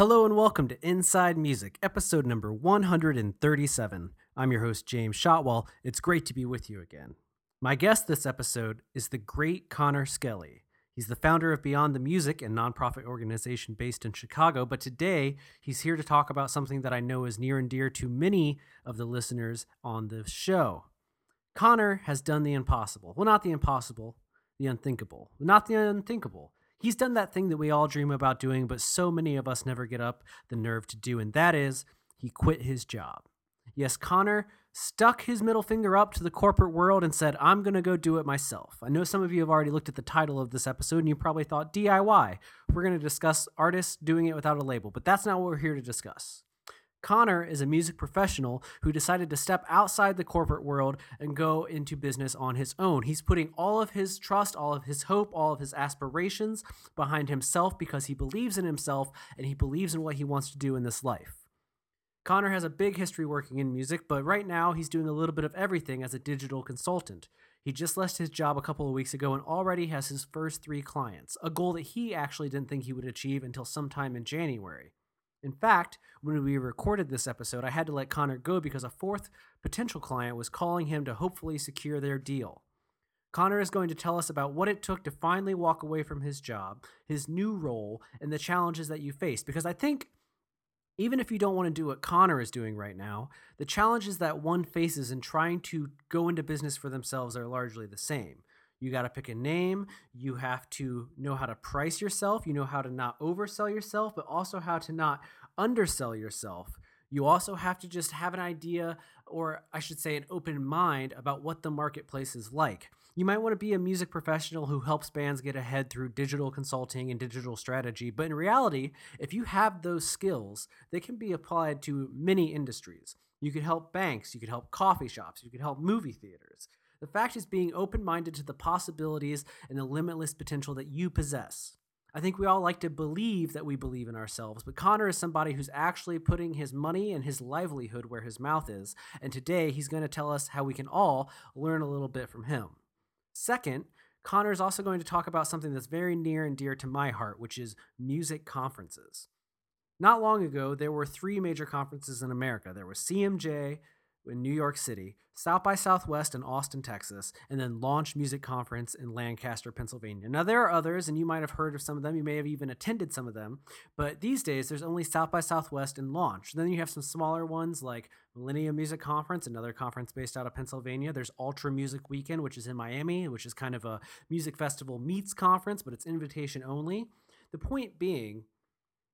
Hello and welcome to Inside Music, episode number 137. I'm your host, James Shotwell. It's great to be with you again. My guest this episode is the great Connor Skelly. He's the founder of Beyond the Music, a nonprofit organization based in Chicago, but today he's here to talk about something that I know is near and dear to many of the listeners on this show. Connor has done the impossible. Well, not the impossible, the unthinkable. Not the unthinkable. He's done that thing that we all dream about doing, but so many of us never get up the nerve to do, and that is he quit his job. Yes, Connor stuck his middle finger up to the corporate world and said, I'm going to go do it myself. I know some of you have already looked at the title of this episode and you probably thought DIY. We're going to discuss artists doing it without a label, but that's not what we're here to discuss. Connor is a music professional who decided to step outside the corporate world and go into business on his own. He's putting all of his trust, all of his hope, all of his aspirations behind himself because he believes in himself and he believes in what he wants to do in this life. Connor has a big history working in music, but right now he's doing a little bit of everything as a digital consultant. He just left his job a couple of weeks ago and already has his first three clients, a goal that he actually didn't think he would achieve until sometime in January. In fact, when we recorded this episode, I had to let Connor go because a fourth potential client was calling him to hopefully secure their deal. Connor is going to tell us about what it took to finally walk away from his job, his new role, and the challenges that you face. Because I think even if you don't want to do what Connor is doing right now, the challenges that one faces in trying to go into business for themselves are largely the same. You got to pick a name. You have to know how to price yourself. You know how to not oversell yourself, but also how to not undersell yourself. You also have to just have an idea, or I should say, an open mind about what the marketplace is like. You might want to be a music professional who helps bands get ahead through digital consulting and digital strategy, but in reality, if you have those skills, they can be applied to many industries. You could help banks, you could help coffee shops, you could help movie theaters. The fact is being open minded to the possibilities and the limitless potential that you possess. I think we all like to believe that we believe in ourselves, but Connor is somebody who's actually putting his money and his livelihood where his mouth is. And today he's going to tell us how we can all learn a little bit from him. Second, Connor is also going to talk about something that's very near and dear to my heart, which is music conferences. Not long ago, there were three major conferences in America there was CMJ, in New York City, South by Southwest in Austin, Texas, and then Launch Music Conference in Lancaster, Pennsylvania. Now, there are others, and you might have heard of some of them. You may have even attended some of them. But these days, there's only South by Southwest and Launch. Then you have some smaller ones like Millennium Music Conference, another conference based out of Pennsylvania. There's Ultra Music Weekend, which is in Miami, which is kind of a music festival meets conference, but it's invitation only. The point being,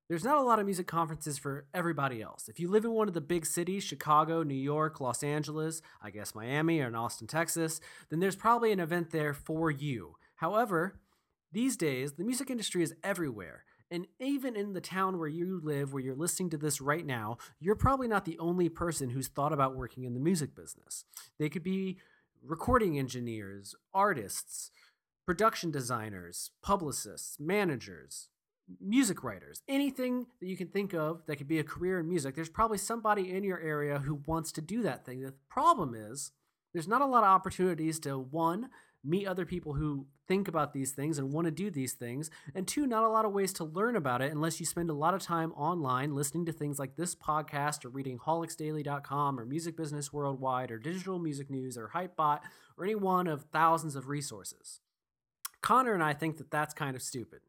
there's not a lot of music conferences for everybody else. If you live in one of the big cities, Chicago, New York, Los Angeles, I guess Miami or in Austin, Texas, then there's probably an event there for you. However, these days, the music industry is everywhere. And even in the town where you live, where you're listening to this right now, you're probably not the only person who's thought about working in the music business. They could be recording engineers, artists, production designers, publicists, managers, music writers, anything that you can think of that could be a career in music, there's probably somebody in your area who wants to do that thing. The problem is there's not a lot of opportunities to one, meet other people who think about these things and want to do these things, and two, not a lot of ways to learn about it unless you spend a lot of time online listening to things like this podcast or reading haulixdaily.com or Music Business Worldwide or Digital Music News or Hypebot or any one of thousands of resources. Connor and I think that that's kind of stupid.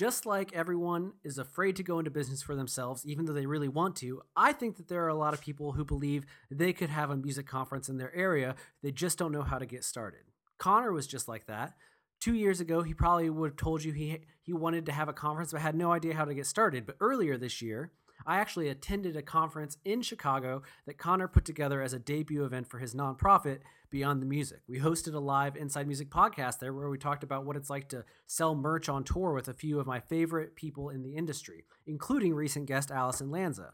Just like everyone is afraid to go into business for themselves, even though they really want to, I think that there are a lot of people who believe they could have a music conference in their area. They just don't know how to get started. Connor was just like that. Two years ago, he probably would have told you he, he wanted to have a conference but had no idea how to get started. But earlier this year, I actually attended a conference in Chicago that Connor put together as a debut event for his nonprofit, Beyond the Music. We hosted a live Inside Music podcast there where we talked about what it's like to sell merch on tour with a few of my favorite people in the industry, including recent guest Allison Lanza.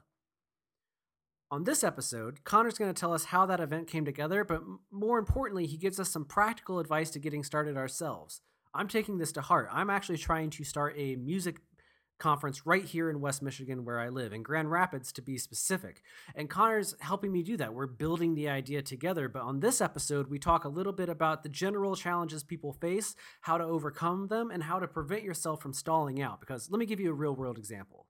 On this episode, Connor's going to tell us how that event came together, but more importantly, he gives us some practical advice to getting started ourselves. I'm taking this to heart. I'm actually trying to start a music conference right here in West Michigan where I live, in Grand Rapids to be specific. And Connor's helping me do that. We're building the idea together. But on this episode, we talk a little bit about the general challenges people face, how to overcome them, and how to prevent yourself from stalling out. Because let me give you a real world example.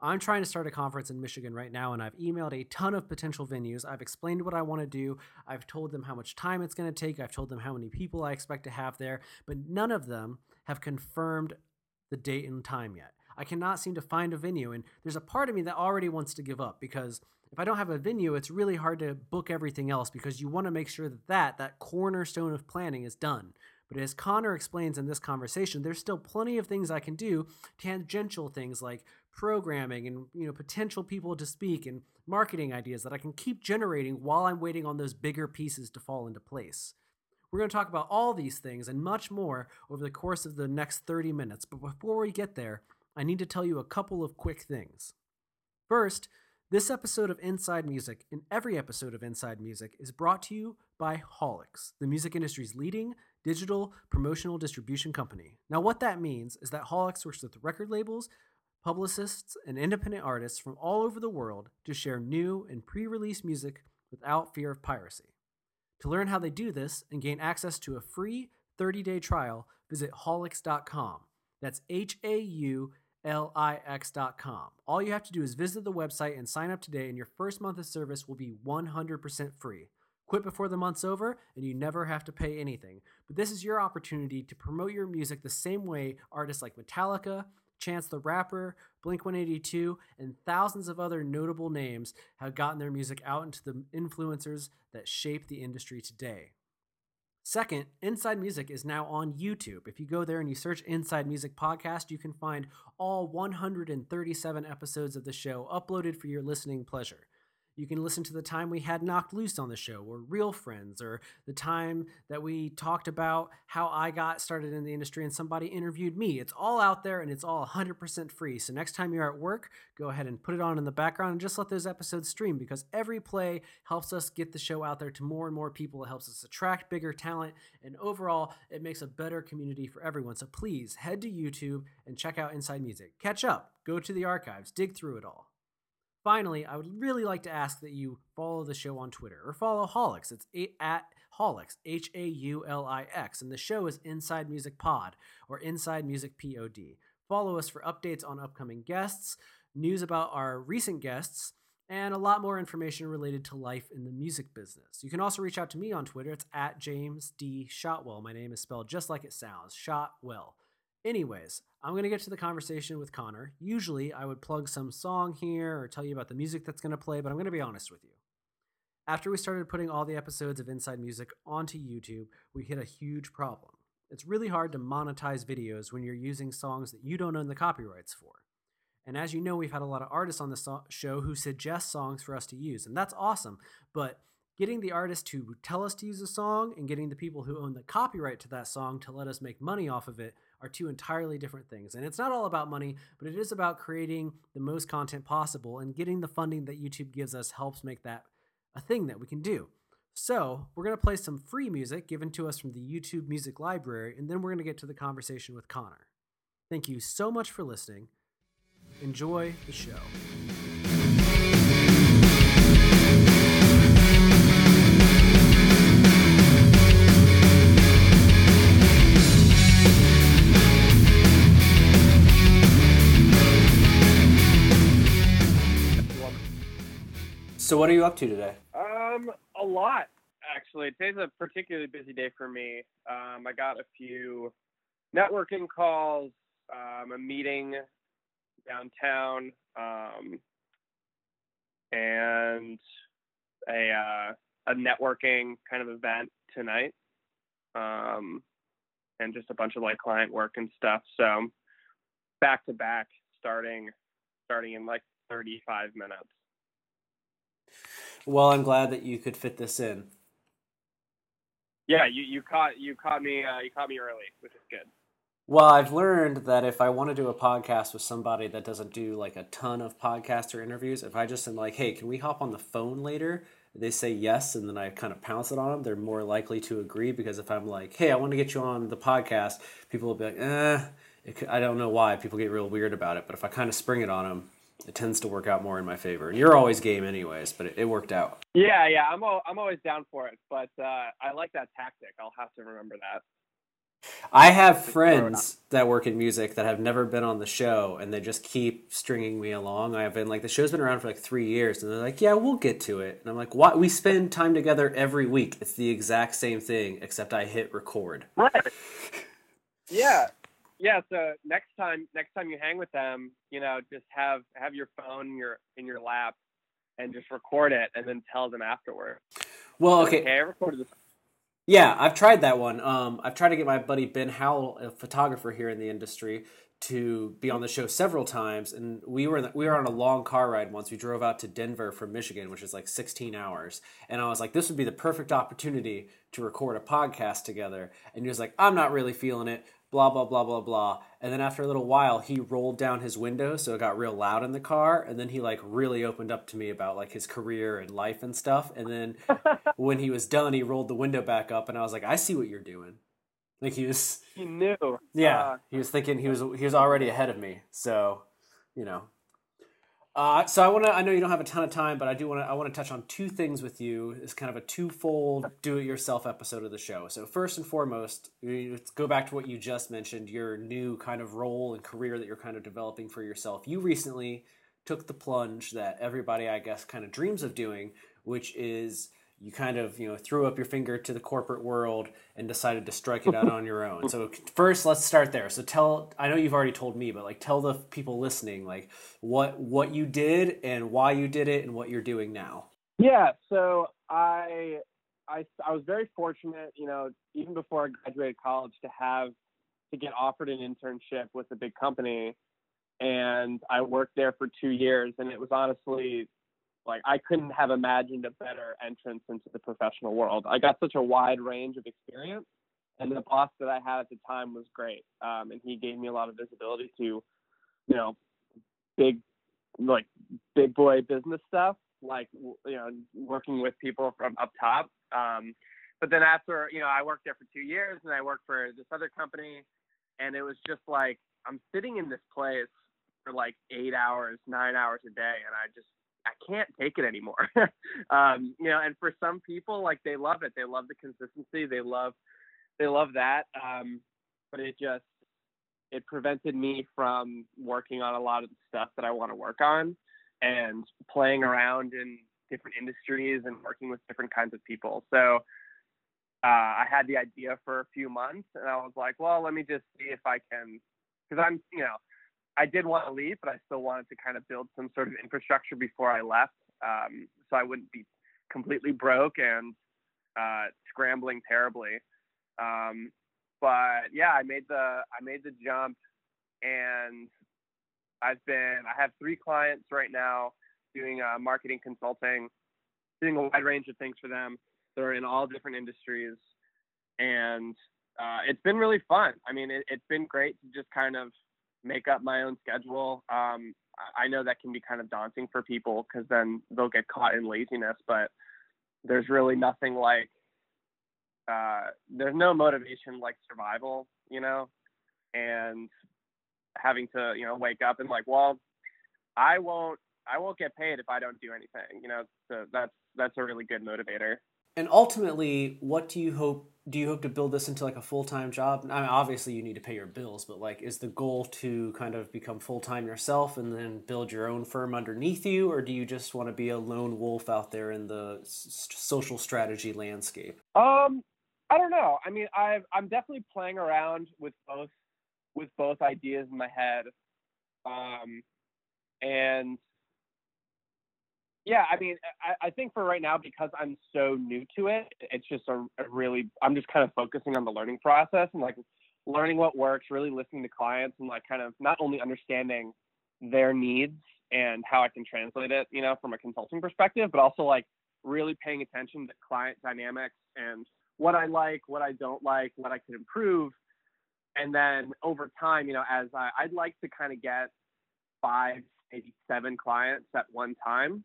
I'm trying to start a conference in Michigan right now, and I've emailed a ton of potential venues. I've explained what I want to do. I've told them how much time it's going to take. I've told them how many people I expect to have there, but none of them have confirmed the date and time yet. I cannot seem to find a venue, and there's a part of me that already wants to give up because if I don't have a venue, it's really hard to book everything else because you want to make sure that that, that cornerstone of planning is done. But as Connor explains in this conversation, there's still plenty of things I can do, tangential things like programming and you know potential people to speak and marketing ideas that I can keep generating while I'm waiting on those bigger pieces to fall into place. We're going to talk about all these things and much more over the course of the next 30 minutes, but before we get there, I need to tell you a couple of quick things. First, this episode of Inside Music and every episode of Inside Music is brought to you by Haulix, the music industry's leading digital promotional distribution company. Now, what that means is that Haulix works with record labels, publicists, and independent artists from all over the world to share new and pre release music without fear of piracy. To learn how they do this and gain access to a free 30 day trial, visit haulix.com. That's H A U L I X.com. All you have to do is visit the website and sign up today, and your first month of service will be 100% free. Quit before the month's over, and you never have to pay anything. But this is your opportunity to promote your music the same way artists like Metallica, Chance the Rapper, Blink 182, and thousands of other notable names have gotten their music out into the influencers that shape the industry today. Second, Inside Music is now on YouTube. If you go there and you search Inside Music Podcast, you can find all 137 episodes of the show uploaded for your listening pleasure. You can listen to the time we had Knocked Loose on the show, or Real Friends, or the time that we talked about how I got started in the industry and somebody interviewed me. It's all out there and it's all 100% free. So next time you're at work, go ahead and put it on in the background and just let those episodes stream because every play helps us get the show out there to more and more people. It helps us attract bigger talent, and overall, it makes a better community for everyone. So please head to YouTube and check out Inside Music. Catch up, go to the archives, dig through it all. Finally, I would really like to ask that you follow the show on Twitter or follow Haulix. It's at Haulix, H A U L I X, and the show is Inside Music Pod or Inside Music Pod. Follow us for updates on upcoming guests, news about our recent guests, and a lot more information related to life in the music business. You can also reach out to me on Twitter. It's at James D. Shotwell. My name is spelled just like it sounds, Shotwell. Anyways, I'm going to get to the conversation with Connor. Usually, I would plug some song here or tell you about the music that's going to play, but I'm going to be honest with you. After we started putting all the episodes of Inside Music onto YouTube, we hit a huge problem. It's really hard to monetize videos when you're using songs that you don't own the copyrights for. And as you know, we've had a lot of artists on the so- show who suggest songs for us to use, and that's awesome. But getting the artist to tell us to use a song and getting the people who own the copyright to that song to let us make money off of it are two entirely different things. And it's not all about money, but it is about creating the most content possible and getting the funding that YouTube gives us helps make that a thing that we can do. So, we're going to play some free music given to us from the YouTube Music Library, and then we're going to get to the conversation with Connor. Thank you so much for listening. Enjoy the show. So, what are you up to today? Um, a lot actually. Today's a particularly busy day for me. Um, I got a few networking calls, um, a meeting downtown, um, and a uh, a networking kind of event tonight, um, and just a bunch of like client work and stuff. So back to back, starting starting in like 35 minutes. Well, I'm glad that you could fit this in. Yeah, you, you caught you caught me uh, you caught me early, which is good. Well, I've learned that if I want to do a podcast with somebody that doesn't do like a ton of podcasts or interviews, if I just am like, "Hey, can we hop on the phone later?" They say yes, and then I kind of pounce it on them. They're more likely to agree because if I'm like, "Hey, I want to get you on the podcast," people will be like, "Eh." I don't know why people get real weird about it, but if I kind of spring it on them, it tends to work out more in my favor. And you're always game anyways, but it, it worked out. Yeah, yeah, I'm I'm always down for it, but uh, I like that tactic. I'll have to remember that. I have friends that work in music that have never been on the show, and they just keep stringing me along. I've been like, the show's been around for like three years, and they're like, "Yeah, we'll get to it." And I'm like, "What? We spend time together every week. It's the exact same thing, except I hit record." Right. Yeah, yeah. So next time, next time you hang with them, you know, just have have your phone in your in your lap, and just record it, and then tell them afterward. Well, okay. Okay, I recorded this. Yeah, I've tried that one. Um, I've tried to get my buddy Ben Howell, a photographer here in the industry, to be on the show several times. And we were the, we were on a long car ride once. We drove out to Denver from Michigan, which is like 16 hours. And I was like, this would be the perfect opportunity to record a podcast together. And he was like, I'm not really feeling it. Blah blah blah blah blah. And then after a little while, he rolled down his window, so it got real loud in the car. And then he like really opened up to me about like his career and life and stuff. And then when he was done, he rolled the window back up, and I was like, I see what you're doing. Like he was, He knew. yeah, Uh, he was thinking he was he was already ahead of me. So, you know. Uh, so I want to. I know you don't have a ton of time, but I do want to. I want to touch on two things with you. It's kind of a twofold do-it-yourself episode of the show. So first and foremost, let's go back to what you just mentioned. Your new kind of role and career that you're kind of developing for yourself. You recently took the plunge that everybody, I guess, kind of dreams of doing, which is you kind of you know threw up your finger to the corporate world and decided to strike it out on your own. So first, let's start there. So tell I know you've already told me, but like tell the people listening like what what you did and why you did it and what you're doing now. Yeah, so I, I I was very fortunate, you know, even before I graduated college to have to get offered an internship with a big company and I worked there for 2 years and it was honestly like I couldn't have imagined a better entrance into the professional world. I got such a wide range of experience and the boss that I had at the time was great. Um, and he gave me a lot of visibility to, you know, big like big boy business stuff like you know working with people from up top um, but then after you know i worked there for two years and i worked for this other company and it was just like i'm sitting in this place for like eight hours nine hours a day and i just i can't take it anymore. Um, you know and for some people like they love it. They love the consistency. They love they love that. Um, but it just it prevented me from working on a lot of the stuff that I want to work on and playing around in different industries and working with different kinds of people. So uh, I had the idea for a few months and I was like, well, let me just see if I can, because I'm, you know, I did want to leave, but I still wanted to kind of build some sort of infrastructure before I left. Um, so I wouldn't be completely broke and uh, scrambling terribly. Um, but yeah, I made the I made the jump, and I've been I have three clients right now doing uh, marketing consulting, doing a wide range of things for them. They're in all different industries, and uh, it's been really fun. I mean, it, it's been great to just kind of make up my own schedule. Um, I know that can be kind of daunting for people because then they'll get caught in laziness, but there's really nothing like uh, there's no motivation like survival, you know, and having to, you know, wake up and like, well, I won't, I won't get paid if I don't do anything, you know. So that's that's a really good motivator. And ultimately, what do you hope? Do you hope to build this into like a full time job? I mean, obviously, you need to pay your bills, but like, is the goal to kind of become full time yourself and then build your own firm underneath you, or do you just want to be a lone wolf out there in the s- social strategy landscape? Um, I don't know. I mean, I've I'm definitely playing around with both with both ideas in my head. Um, and yeah, I mean, I, I think for right now because I'm so new to it, it's just a, a really I'm just kind of focusing on the learning process and like learning what works, really listening to clients and like kind of not only understanding their needs and how I can translate it, you know, from a consulting perspective, but also like really paying attention to client dynamics and what I like, what I don't like, what I could improve. And then over time, you know, as I, I'd like to kind of get five, maybe seven clients at one time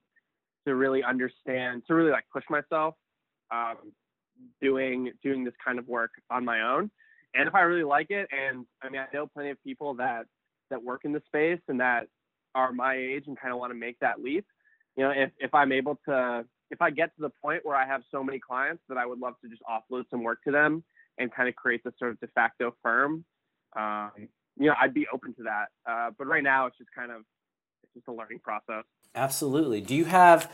to really understand, to really like push myself um, doing doing this kind of work on my own. And if I really like it, and I mean, I know plenty of people that that work in the space and that are my age and kind of want to make that leap. You know, if if I'm able to if I get to the point where I have so many clients that I would love to just offload some work to them and kind of create this sort of de facto firm, um, you know, I'd be open to that. Uh, but right now, it's just kind of it's just a learning process. Absolutely. Do you have?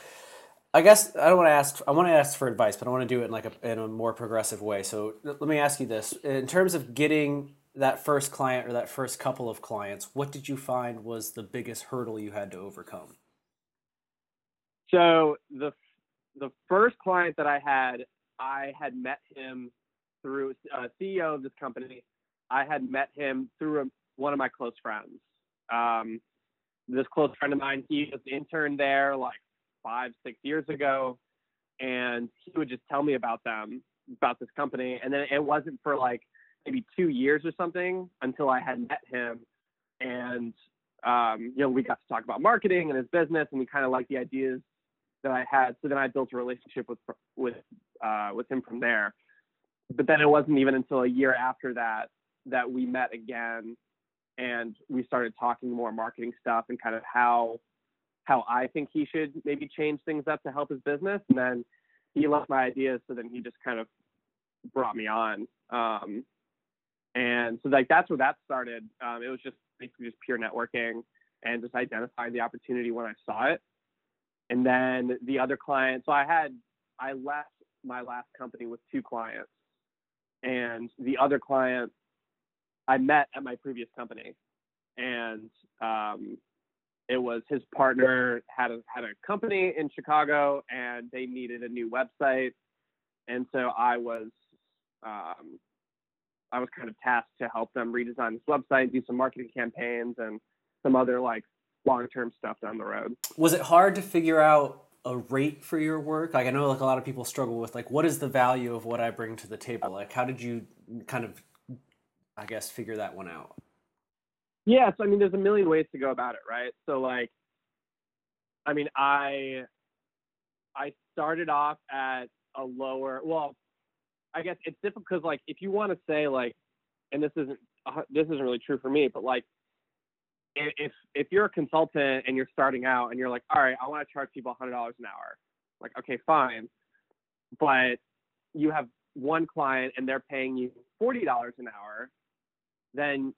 I guess I don't want to ask. I want to ask for advice, but I want to do it in like a in a more progressive way. So let me ask you this: in terms of getting that first client or that first couple of clients, what did you find was the biggest hurdle you had to overcome? So the the first client that I had, I had met him through a uh, CEO of this company. I had met him through a, one of my close friends. Um, this close friend of mine, he was an intern there like five, six years ago, and he would just tell me about them, about this company. And then it wasn't for like maybe two years or something until I had met him, and um, you know we got to talk about marketing and his business, and we kind of liked the ideas that I had. So then I built a relationship with with uh, with him from there. But then it wasn't even until a year after that that we met again, and we started talking more marketing stuff and kind of how how I think he should maybe change things up to help his business. And then he left my ideas, so then he just kind of brought me on. Um, and so like that's where that started. Um, it was just basically just pure networking and just identifying the opportunity when I saw it. And then the other client, so I had I left my last company with two clients, and the other client I met at my previous company, and um, it was his partner had a had a company in Chicago, and they needed a new website, and so I was um, I was kind of tasked to help them redesign this website, do some marketing campaigns, and some other like long term stuff down the road. Was it hard to figure out a rate for your work? Like I know like a lot of people struggle with like what is the value of what I bring to the table? Like how did you kind of I guess figure that one out? Yeah, so I mean there's a million ways to go about it, right? So like I mean I I started off at a lower well I guess it's difficult because like if you want to say like and this isn't uh, this isn't really true for me, but like if if you're a consultant and you're starting out and you're like, all right, I want to charge people hundred dollars an hour, like okay, fine, but you have one client and they're paying you forty dollars an hour, then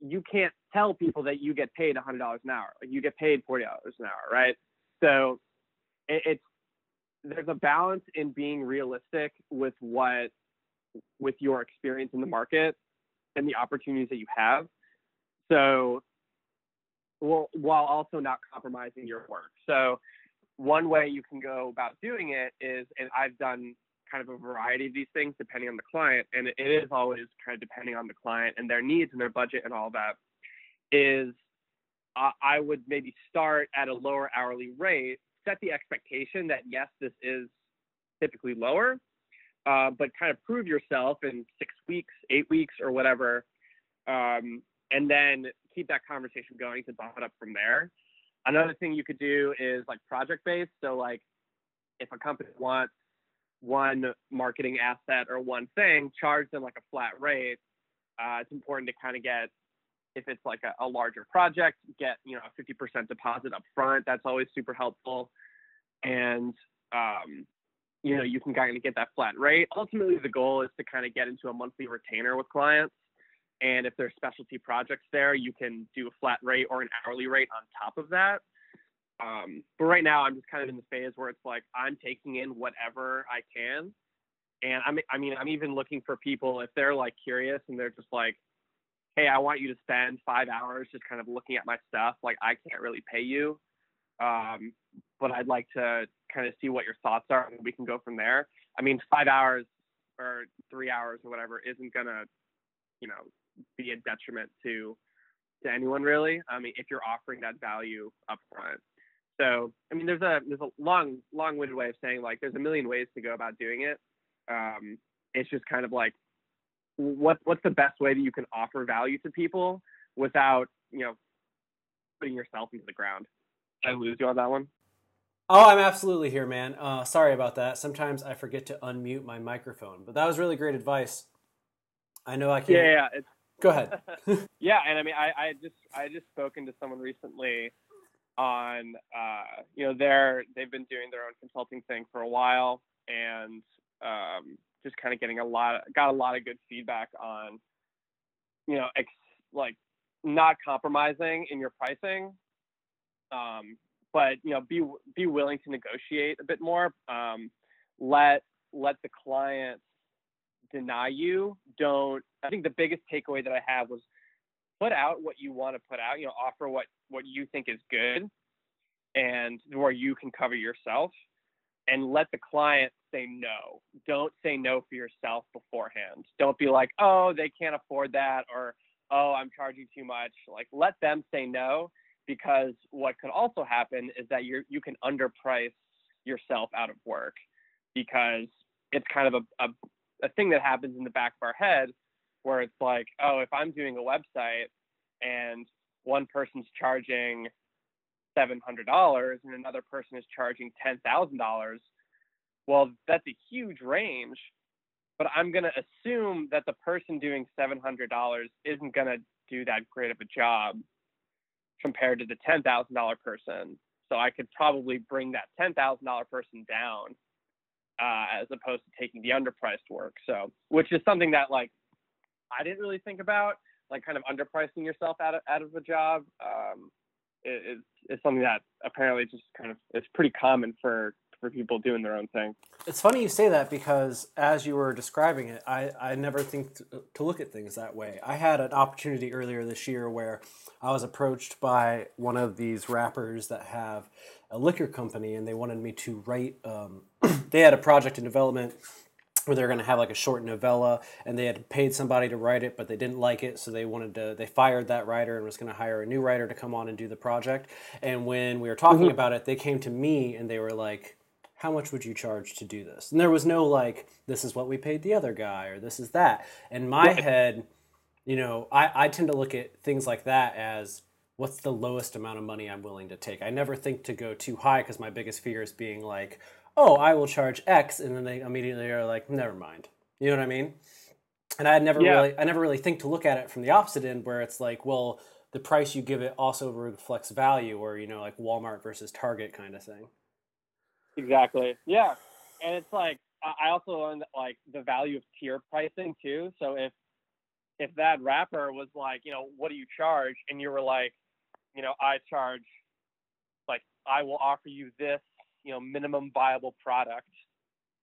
you can't tell people that you get paid hundred dollars an hour. You get paid forty dollars an hour, right? So it, it's there's a balance in being realistic with what with your experience in the market and the opportunities that you have. So well, while also not compromising your work. So one way you can go about doing it is, and I've done kind of a variety of these things depending on the client, and it is always kind of depending on the client and their needs and their budget and all that, is I would maybe start at a lower hourly rate, set the expectation that yes, this is typically lower, uh, but kind of prove yourself in six weeks, eight weeks, or whatever, um, and then keep that conversation going to bump it up from there. Another thing you could do is like project based. So like if a company wants one marketing asset or one thing, charge them like a flat rate. Uh, it's important to kind of get if it's like a, a, larger project, get you know a 50% deposit up front. That's always super helpful. And um, you know you can kind of get that flat rate. Ultimately, the goal is to kind of get into a monthly retainer with clients. And if there's specialty projects there, you can do a flat rate or an hourly rate on top of that. Um, but right now, I'm just kind of in the phase where it's like I'm taking in whatever I can. And I'm, I mean, I'm even looking for people if they're like curious and they're just like, hey, I want you to spend five hours just kind of looking at my stuff. Like, I can't really pay you. Um, but I'd like to kind of see what your thoughts are and we can go from there. I mean, five hours or three hours or whatever isn't to, you know, be a detriment to to anyone really. I mean, if you're offering that value up front. So, I mean, there's a there's a long long-winded way of saying like there's a million ways to go about doing it. Um, it's just kind of like what what's the best way that you can offer value to people without you know putting yourself into the ground. Did I lose you on that one? Oh, I'm absolutely here, man. Uh, sorry about that. Sometimes I forget to unmute my microphone, but that was really great advice. I know I can. Yeah, yeah. It's, Go ahead. yeah, and I mean, I, I just I just spoken to someone recently on uh, you know they're they've been doing their own consulting thing for a while, and um, just kind of getting a lot, got a lot of good feedback on, you know, ex, like not compromising in your pricing, um, but you know, be be willing to negotiate a bit more. Um, let let the client deny you. Don't. I think the biggest takeaway that I have was put out what you want to put out. You know, offer what what you think is good, and where you can cover yourself, and let the client say no. Don't say no for yourself beforehand. Don't be like, oh, they can't afford that, or oh, I'm charging too much. Like, let them say no, because what could also happen is that you you can underprice yourself out of work because it's kind of a, a, a thing that happens in the back of our head where it's like, oh, if I'm doing a website and one person's charging seven hundred dollars and another person is charging ten thousand dollars, well, that's a huge range. But I'm gonna assume that the person doing seven hundred dollars isn't gonna do that great of a job compared to the ten thousand dollar person. So I could probably bring that ten thousand dollar person down uh, as opposed to taking the underpriced work. So, which is something that like I didn't really think about, like kind of underpricing yourself out of out of a job. Um, is is something that apparently just kind of is pretty common for for people doing their own thing. It's funny you say that because as you were describing it, I, I never think to, to look at things that way. I had an opportunity earlier this year where I was approached by one of these rappers that have a liquor company and they wanted me to write, um, they had a project in development where they're going to have like a short novella and they had paid somebody to write it but they didn't like it so they wanted to they fired that writer and was going to hire a new writer to come on and do the project. And when we were talking mm-hmm. about it they came to me and they were like how much would you charge to do this? And there was no like this is what we paid the other guy or this is that. In my head you know I, I tend to look at things like that as what's the lowest amount of money i'm willing to take? I never think to go too high because my biggest fear is being like oh, I will charge X, and then they immediately are like, never mind. You know what I mean? And I never yeah. really, I never really think to look at it from the opposite end, where it's like, well, the price you give it also reflects value, or you know, like Walmart versus Target kind of thing. Exactly. Yeah, and it's like I also learned like the value of tier pricing too. So if if that rapper was like, you know, what do you charge, and you were like, you know, I charge, like, I will offer you this you know minimum viable product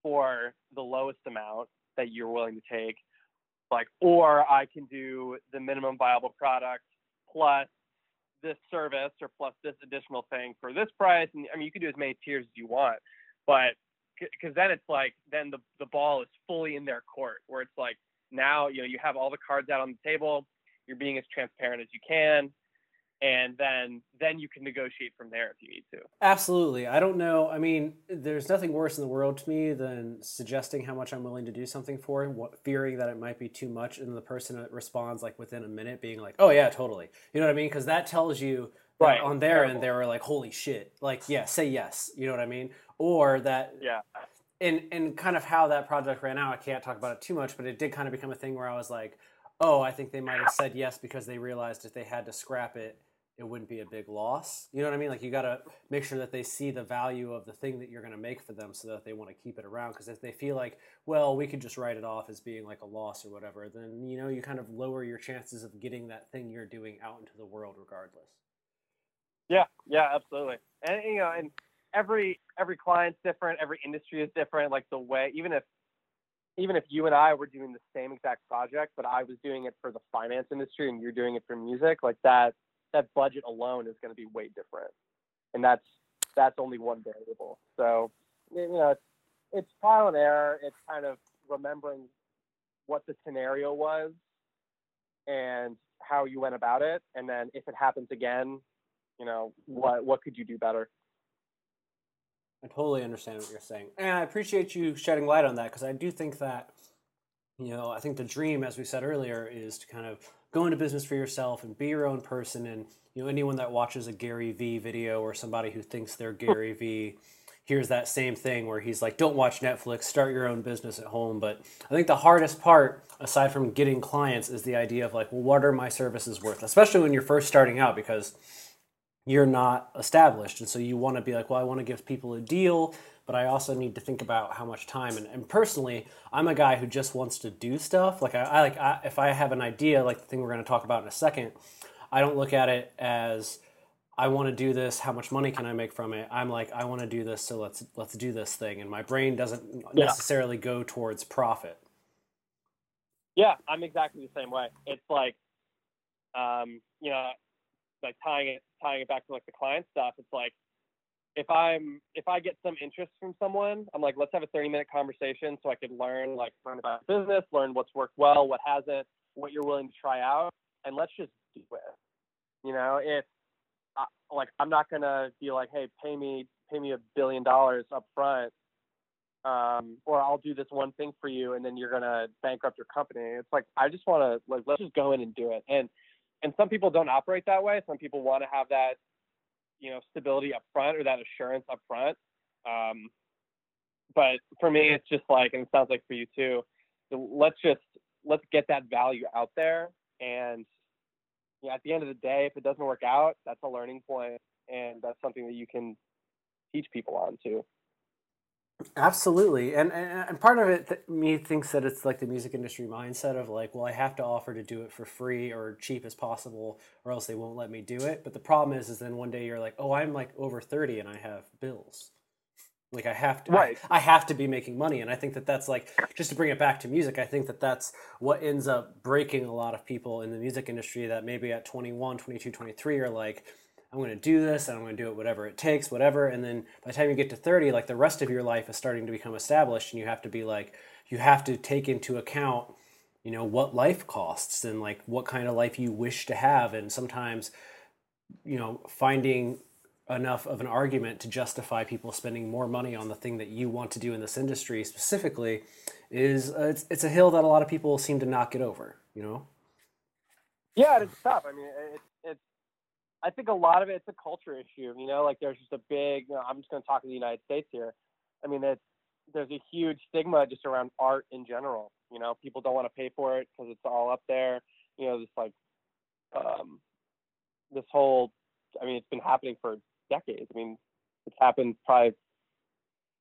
for the lowest amount that you're willing to take. Like or i can do the minimum viable product plus this service or plus this additional thing for this price. And i mean you can do as many tiers as you want but because then it's like then the, the ball is fully in their court where it's like now you know you have all the cards out on the table. You're being as transparent as you can and then then you can negotiate from there if you need to. Absolutely. I don't know. I mean, there's nothing worse in the world to me than suggesting how much I'm willing to do something for, what, fearing that it might be too much, and the person responds like within a minute, being like, "Oh yeah, totally." You know what I mean? Because that tells you right on their Terrible. end they were like, "Holy shit!" Like, yeah, say yes. You know what I mean? Or that yeah. And and kind of how that project ran out, I can't talk about it too much, but it did kind of become a thing where I was like, "Oh, I think they might have said yes because they realized if they had to scrap it." It wouldn't be a big loss. You know what I mean? Like you got to make sure that they see the value of the thing that you're going to make for them so that they want to keep it around because if they feel like, well, we could just write it off as being like a loss or whatever, then you know, you kind of lower your chances of getting that thing you're doing out into the world regardless. Yeah, yeah, absolutely. And you know, and every every client's different, every industry is different like the way even if even if you and I were doing the same exact project, but I was doing it for the finance industry and you're doing it for music, like that that budget alone is going to be way different, and that's that's only one variable. So you know, it's it's trial and error. It's kind of remembering what the scenario was and how you went about it, and then if it happens again, you know, what what could you do better? I totally understand what you're saying, and I appreciate you shedding light on that because I do think that, you know, I think the dream, as we said earlier, is to kind of go into business for yourself and be your own person. And you know, anyone that watches a Gary Vee video or somebody who thinks they're Gary Vee hears that same thing where he's like, "Don't watch Netflix. Start your own business at home." But I think the hardest part, aside from getting clients, is the idea of like, well, what are my services worth? Especially when you're first starting out, because you're not established, and so you want to be like, well, I want to give people a deal but I also need to think about how much time. And, and personally, I'm a guy who just wants to do stuff. Like I, I like I, if I have an idea, like the thing we're going to talk about in a second, I don't look at it as I want to do this. How much money can I make from it? I'm like, I want to do this, so let's let's do this thing. And my brain doesn't Yeah. necessarily go towards profit. Yeah, I'm exactly the same way. It's like, um, you know, like tying it tying it back to like the client stuff. It's like if I'm if I get some interest from someone, I'm like, let's have a 30 minute conversation so I could learn like learn about business, learn what's worked well, what hasn't, what you're willing to try out, and let's just do it. You know, if I, like I'm not gonna be like, hey, pay me pay me a billion dollars up front um, or I'll do this one thing for you, and then you're gonna bankrupt your company. It's like I just want to like let's just go in and do it. And and some people don't operate that way. Some people want to have that you know stability up front or that assurance up front. Um, but for me, it's just like, and it sounds like for you too. Let's just let's get that value out there, and yeah, at the end of the day, if it doesn't work out, that's a learning point, and that's something that you can teach people on too. Absolutely, and, and and part of it, th- me thinks that it's like the music industry mindset of like, well, I have to offer to do it for free or cheap as possible, or else they won't let me do it. But the problem is, is then one day you're like, oh, I'm like over thirty and I have bills, like I have to, Right. I, I have to be making money, and I think that that's like just to bring it back to music. I think that that's what ends up breaking a lot of people in the music industry that maybe at 21, 22, 23 are like. I'm going to do this and I'm going to do it whatever it takes, whatever. And then by the time you get to 30, like the rest of your life is starting to become established and you have to be like, you have to take into account, you know, what life costs and like what kind of life you wish to have. And sometimes, you know, finding enough of an argument to justify people spending more money on the thing that you want to do in this industry specifically is uh, it's, it's a hill that a lot of people seem to not get over, you know? Yeah, it's tough. I mean, it's. I think a lot of it, it's a culture issue. You know, like there's just a big. You know, I'm just going to talk in the United States here. I mean, it's there's a huge stigma just around art in general. You know, people don't want to pay for it because it's all up there. You know, this like, um, this whole. I mean, it's been happening for decades. I mean, it's happened probably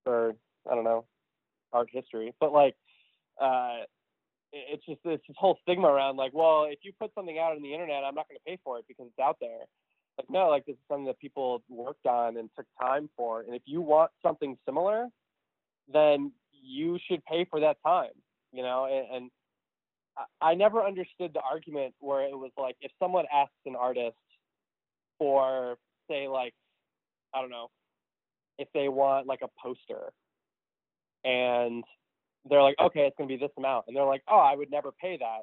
for I don't know, art history, but like. uh it's just this, this whole stigma around like, well, if you put something out on the internet, I'm not going to pay for it because it's out there. Like, no, like this is something that people worked on and took time for. And if you want something similar, then you should pay for that time, you know? And, and I, never understood the argument where it was like, if someone asks an artist for, say, like, I don't know, if they want like a poster and they're like, okay, it's going to be this amount. And they're like, oh, I would never pay that,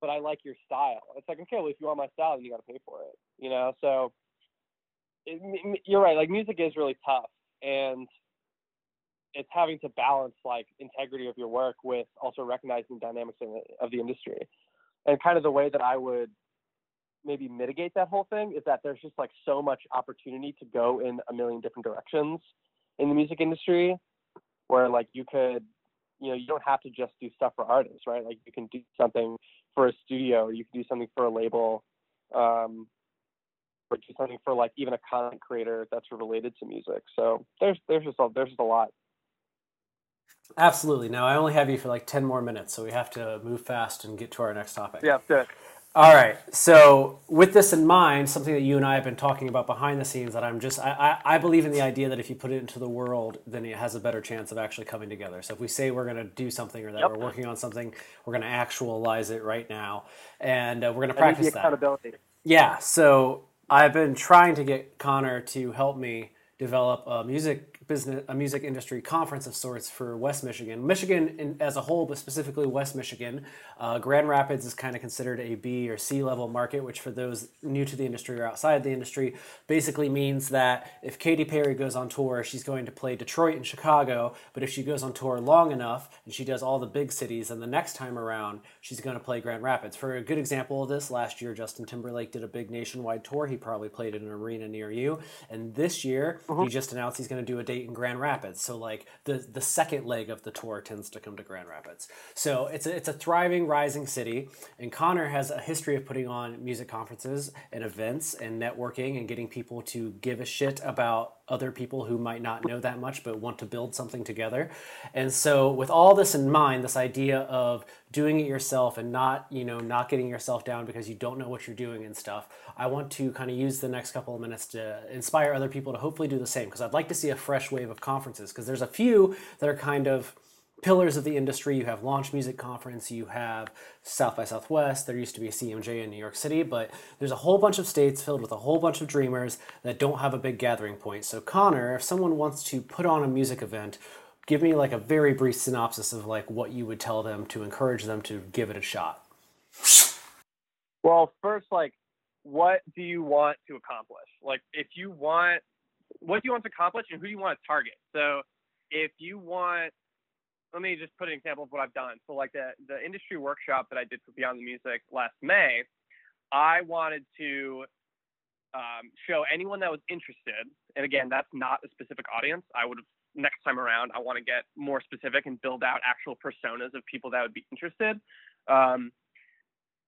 but I like your style. It's like, okay, well, if you want my style, you got to pay for it, you know? So it, you're right. Like music is really tough and it's having to balance like integrity of your work with also recognizing dynamics of the, of the industry. And kind of the way that I would maybe mitigate that whole thing is that there's just like so much opportunity to go in a million different directions in the music industry where like you could you know you don't have to just do stuff for artists right like you can do something for a studio or you can do something for a label um or do something for like even a content creator that's related to music so there's there's just a, there's just a lot Absolutely. Now, I only have you for like 10 more minutes, so we have to move fast and get to our next topic. yeah good All right. So, with this in mind, something that you and I have been talking about behind the scenes that I'm just, I, I, I believe in the idea that if you put it into the world, then it has a better chance of actually coming together. So, if we say we're going to do something or that Yep. we're working on something, we're going to actualize it right now. And uh, we're going to practice that. accountability Yeah, so I've been trying to get Connor to help me develop a music business, a music industry conference of sorts for West Michigan, Michigan in, as a whole, but specifically West Michigan. Uh, Grand Rapids is kind of considered a B or C level market, which for those new to the industry or outside the industry, basically means that if Katy Perry goes on tour, she's going to play Detroit and Chicago. But if she goes on tour long enough and she does all the big cities, then the next time around she's going to play Grand Rapids. For a good example of this, last year Justin Timberlake did a big nationwide tour. He probably played in an arena near you. And this year he just announced he's going to do a in Grand Rapids. So like the the second leg of the tour tends to come to Grand Rapids. So it's a, it's a thriving, rising city. And Connor has a history of putting on music conferences and events and networking and getting people to give a shit about other people who might not know that much but want to build something together. And so with all this in mind, this idea of doing it yourself and not, you know, not getting yourself down because you don't know what you're doing and stuff, I want to kind of use the next couple of minutes to inspire other people to hopefully do the same because I'd like to see a fresh wave of conferences because there's a few that are kind of pillars of the industry. You have Launch Music Conference, you have South by Southwest, there used to be a CMJ in New York City, but there's a whole bunch of states filled with a whole bunch of dreamers that don't have a big gathering point. So, Connor, if someone wants to put on a music event, give me like a very brief synopsis of like what you would tell them to encourage them to give it a shot. Well, first, like, what do you want to accomplish? Like, if you want, what do you want to accomplish and who do you want to target? So, if you want let me just put an example of what I've done. So like the the industry workshop that I did for Beyond the Music last May, I wanted to um, show anyone that was interested. And again, that's not a specific audience. I would have next time around. I want to get more specific and build out actual personas of people that would be interested. Um,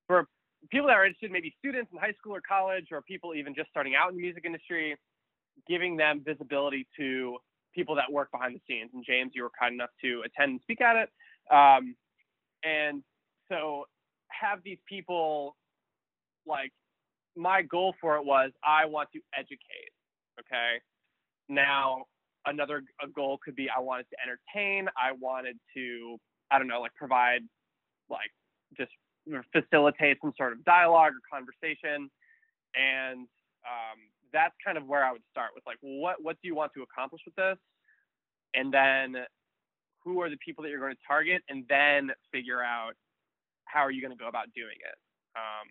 for people that are interested, maybe students in high school or college, or people even just starting out in the music industry, giving them visibility to people that work behind the scenes. And James, you were kind enough to attend and speak at it. Um, and so have these people like my goal for it was I want to educate. Okay. Now another a goal could be I wanted to entertain. I wanted to I don't know like provide like just facilitate some sort of dialogue or conversation. And um, that's kind of where I would start with like, what what do you want to accomplish with this? And then who are the people that you're going to target, and then figure out how are you going to go about doing it. Um,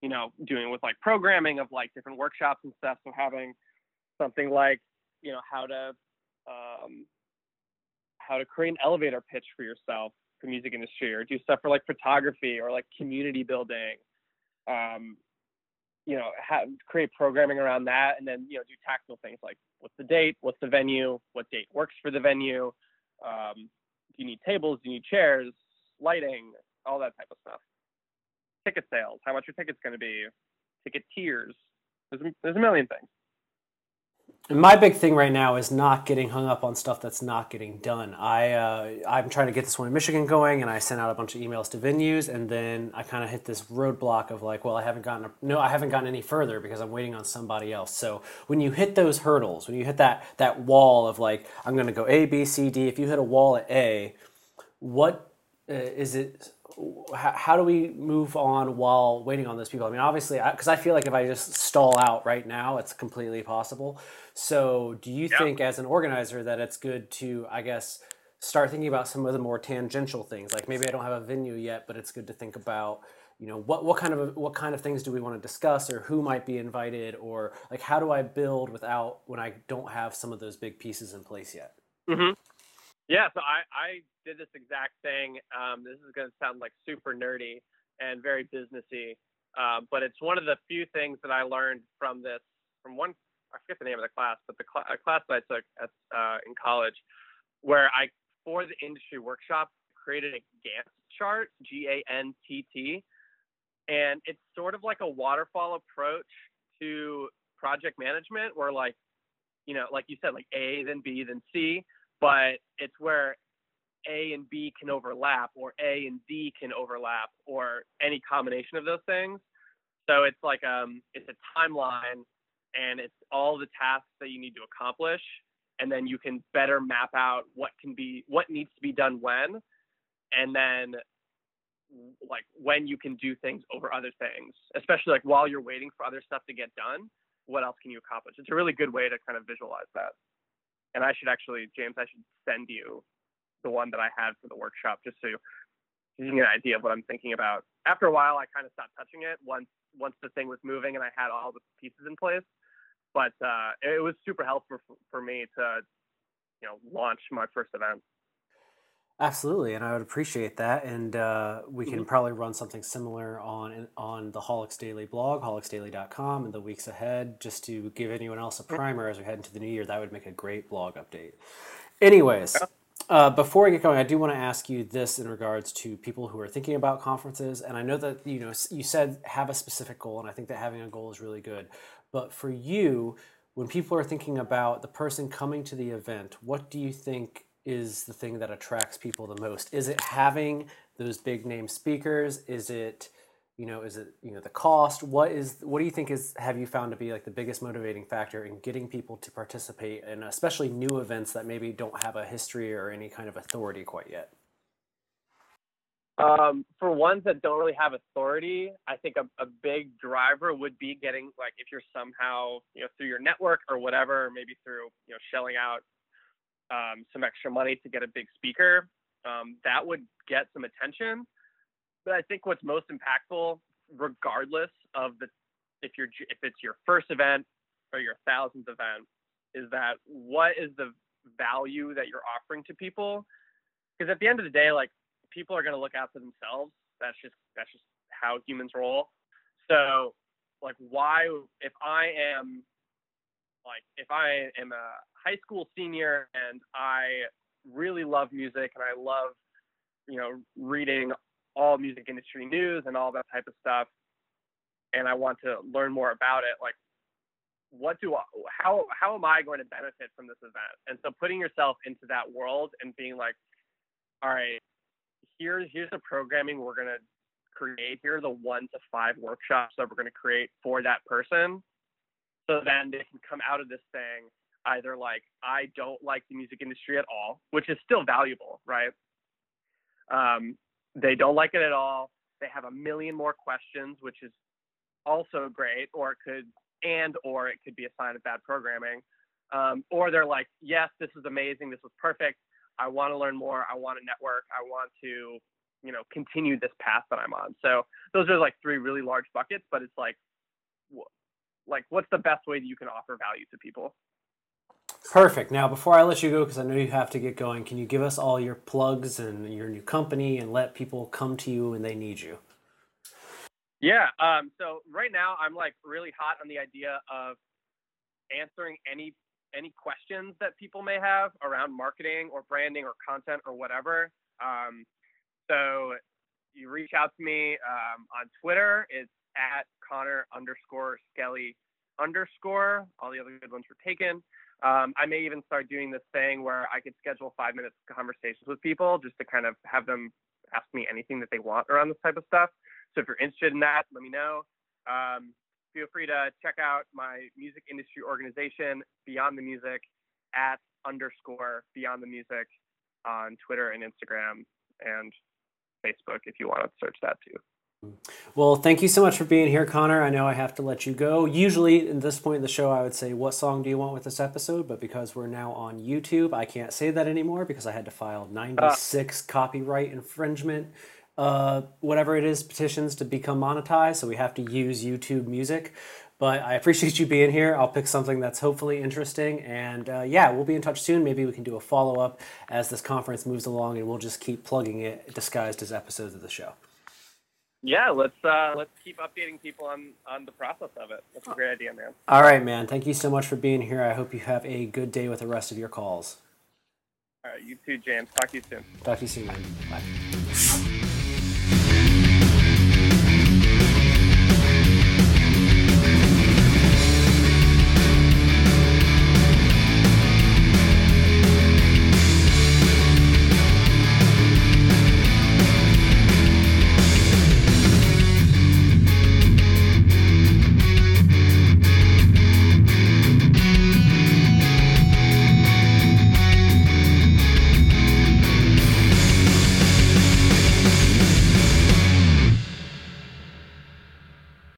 you know, doing with like programming of like different workshops and stuff. So having something like, you know, how to um, how to create an elevator pitch for yourself for music industry, or do stuff for like photography or like community building. Um, you know, have, create programming around that, and then you know do tactical things like what's the date, what's the venue, what date works for the venue. Um, do you need tables? Do you need chairs? Lighting? All that type of stuff. Ticket sales. How much your ticket's going to be? Ticket tiers. There's, there's a million things. And my big thing right now is not getting hung up on stuff that's not getting done. I uh, I'm trying to get this one in Michigan going, and I sent out a bunch of emails to venues, and then I kind of hit this roadblock of like, well, I haven't gotten a, no, I haven't gotten any further because I'm waiting on somebody else. So when you hit those hurdles, when you hit that that wall of like, I'm going to go A, B, C, D. If you hit a wall at A, what uh, is it? How, how, do we move on while waiting on those people? I mean, obviously, because I, I, feel like if I just stall out right now, it's completely possible. So, do you yeah. think, as an organizer, that it's good to, I guess, start thinking about some of the more tangential things? Like maybe I don't have a venue yet, but it's good to think about, you know, what what kind of what kind of things do we want to discuss, or who might be invited, or like how do I build without when I don't have some of those big pieces in place yet? Mm-hmm. Yeah, so I I did this exact thing. Um, this is going to sound like super nerdy and very businessy, uh, but it's one of the few things that I learned from this from one I forget the name of the class, but the cl- class that I took at, uh, in college, where I for the industry workshop created a Gantt chart, G A N T T, and it's sort of like a waterfall approach to project management, where like, you know, like you said, like A, then B, then C, but it's where A and B can overlap, or A and D can overlap, or any combination of those things. So it's like um, it's a timeline and it's all the tasks that you need to accomplish and then you can better map out what can be what needs to be done when and then like when you can do things over other things especially like while you're waiting for other stuff to get done what else can you accomplish? It's a really good way to kind of visualize that. And i should actually james i should send you the one that i had for the workshop just so you get an idea of what i'm thinking about. After a while i kind of stopped touching it once once the thing was moving and i had all the pieces in place but uh, it was super helpful for, for me to you know launch my first event. Absolutely, and I would appreciate that. And uh, we can mm-hmm. probably run something similar on on the Haulix Daily blog, haulixdaily.com, in the weeks ahead, just to give anyone else a primer as we head into the new year. That would make a great blog update. Anyways, uh, before I get going, I do want to ask you this in regards to people who are thinking about conferences. And I know that you know you said have a specific goal, and I think that having a goal is really good. But for you, when people are thinking about the person coming to the event, what do you think is the thing that attracts people the most? Is it having those big name speakers? Is it you know is it you know the cost what is what do you think is have you found to be like the biggest motivating factor in getting people to participate in especially new events that maybe don't have a history or any kind of authority quite yet um, for ones that don't really have authority, I think a, a big driver would be getting like if you're somehow you know through your network or whatever, maybe through you know shelling out um, some extra money to get a big speaker, um, that would get some attention. But I think what's most impactful, regardless of the if you're if it's your first event or your thousandth event, is that what is the value that you're offering to people? Because at the end of the day, like people are going to look out for themselves. That's just that's just how humans roll. So, like, why if I am like if I am a high school senior and I really love music and I love you know reading all music industry news and all that type of stuff and I want to learn more about it like what do I, how how am I going to benefit from this event and so putting yourself into that world and being like all right here's here's the programming we're gonna create. Here are the one to five workshops that we're gonna create for that person. So then they can come out of this thing either like I don't like the music industry at all, which is still valuable, right? Um, they don't like it at all. They have a million more questions, which is also great, or it could and or it could be a sign of bad programming. Um, or they're like, yes, this is amazing, this was perfect. I want to learn more. I want to network. I want to, you know, continue this path that I'm on. So those are like three really large buckets, but it's like, like what's the best way that you can offer value to people? Perfect. Now, before I let you go, because I know you have to get going, can you give us all your plugs and your new company and let people come to you when they need you? Yeah. Um, so right now, I'm like really hot on the idea of answering any any questions that people may have around marketing or branding or content or whatever. Um, so you reach out to me um, on Twitter. It's at Connor underscore Skelly underscore. All the other good ones were taken. Um, I may even start doing this thing where I could schedule five minutes conversations with people just to kind of have them ask me anything that they want around this type of stuff. So if you're interested in that, let me know. Um, feel free to check out my music industry organization, Beyond the Music, at underscore Beyond the Music on Twitter and Instagram and Facebook if you want to search that too. Well, thank you so much for being here, Connor. I know I have to let you go. Usually, at this point in the show, I would say, What song do you want with this episode? But because we're now on YouTube, I can't say that anymore because I had to file 96 uh. copyright infringement uh, whatever it is, petitions to become monetized. So we have to use YouTube Music. But I appreciate you being here. I'll pick something that's hopefully interesting. And uh, yeah, we'll be in touch soon. Maybe we can do a follow up as this conference moves along, and we'll just keep plugging it disguised as episodes of the show. Yeah, let's uh, let's keep updating people on on the process of it. That's a great idea, man. All right, man. Thank you so much for being here. I hope you have a good day with the rest of your calls. All right, you too, James. Talk to you soon. Talk to you soon, man. Bye.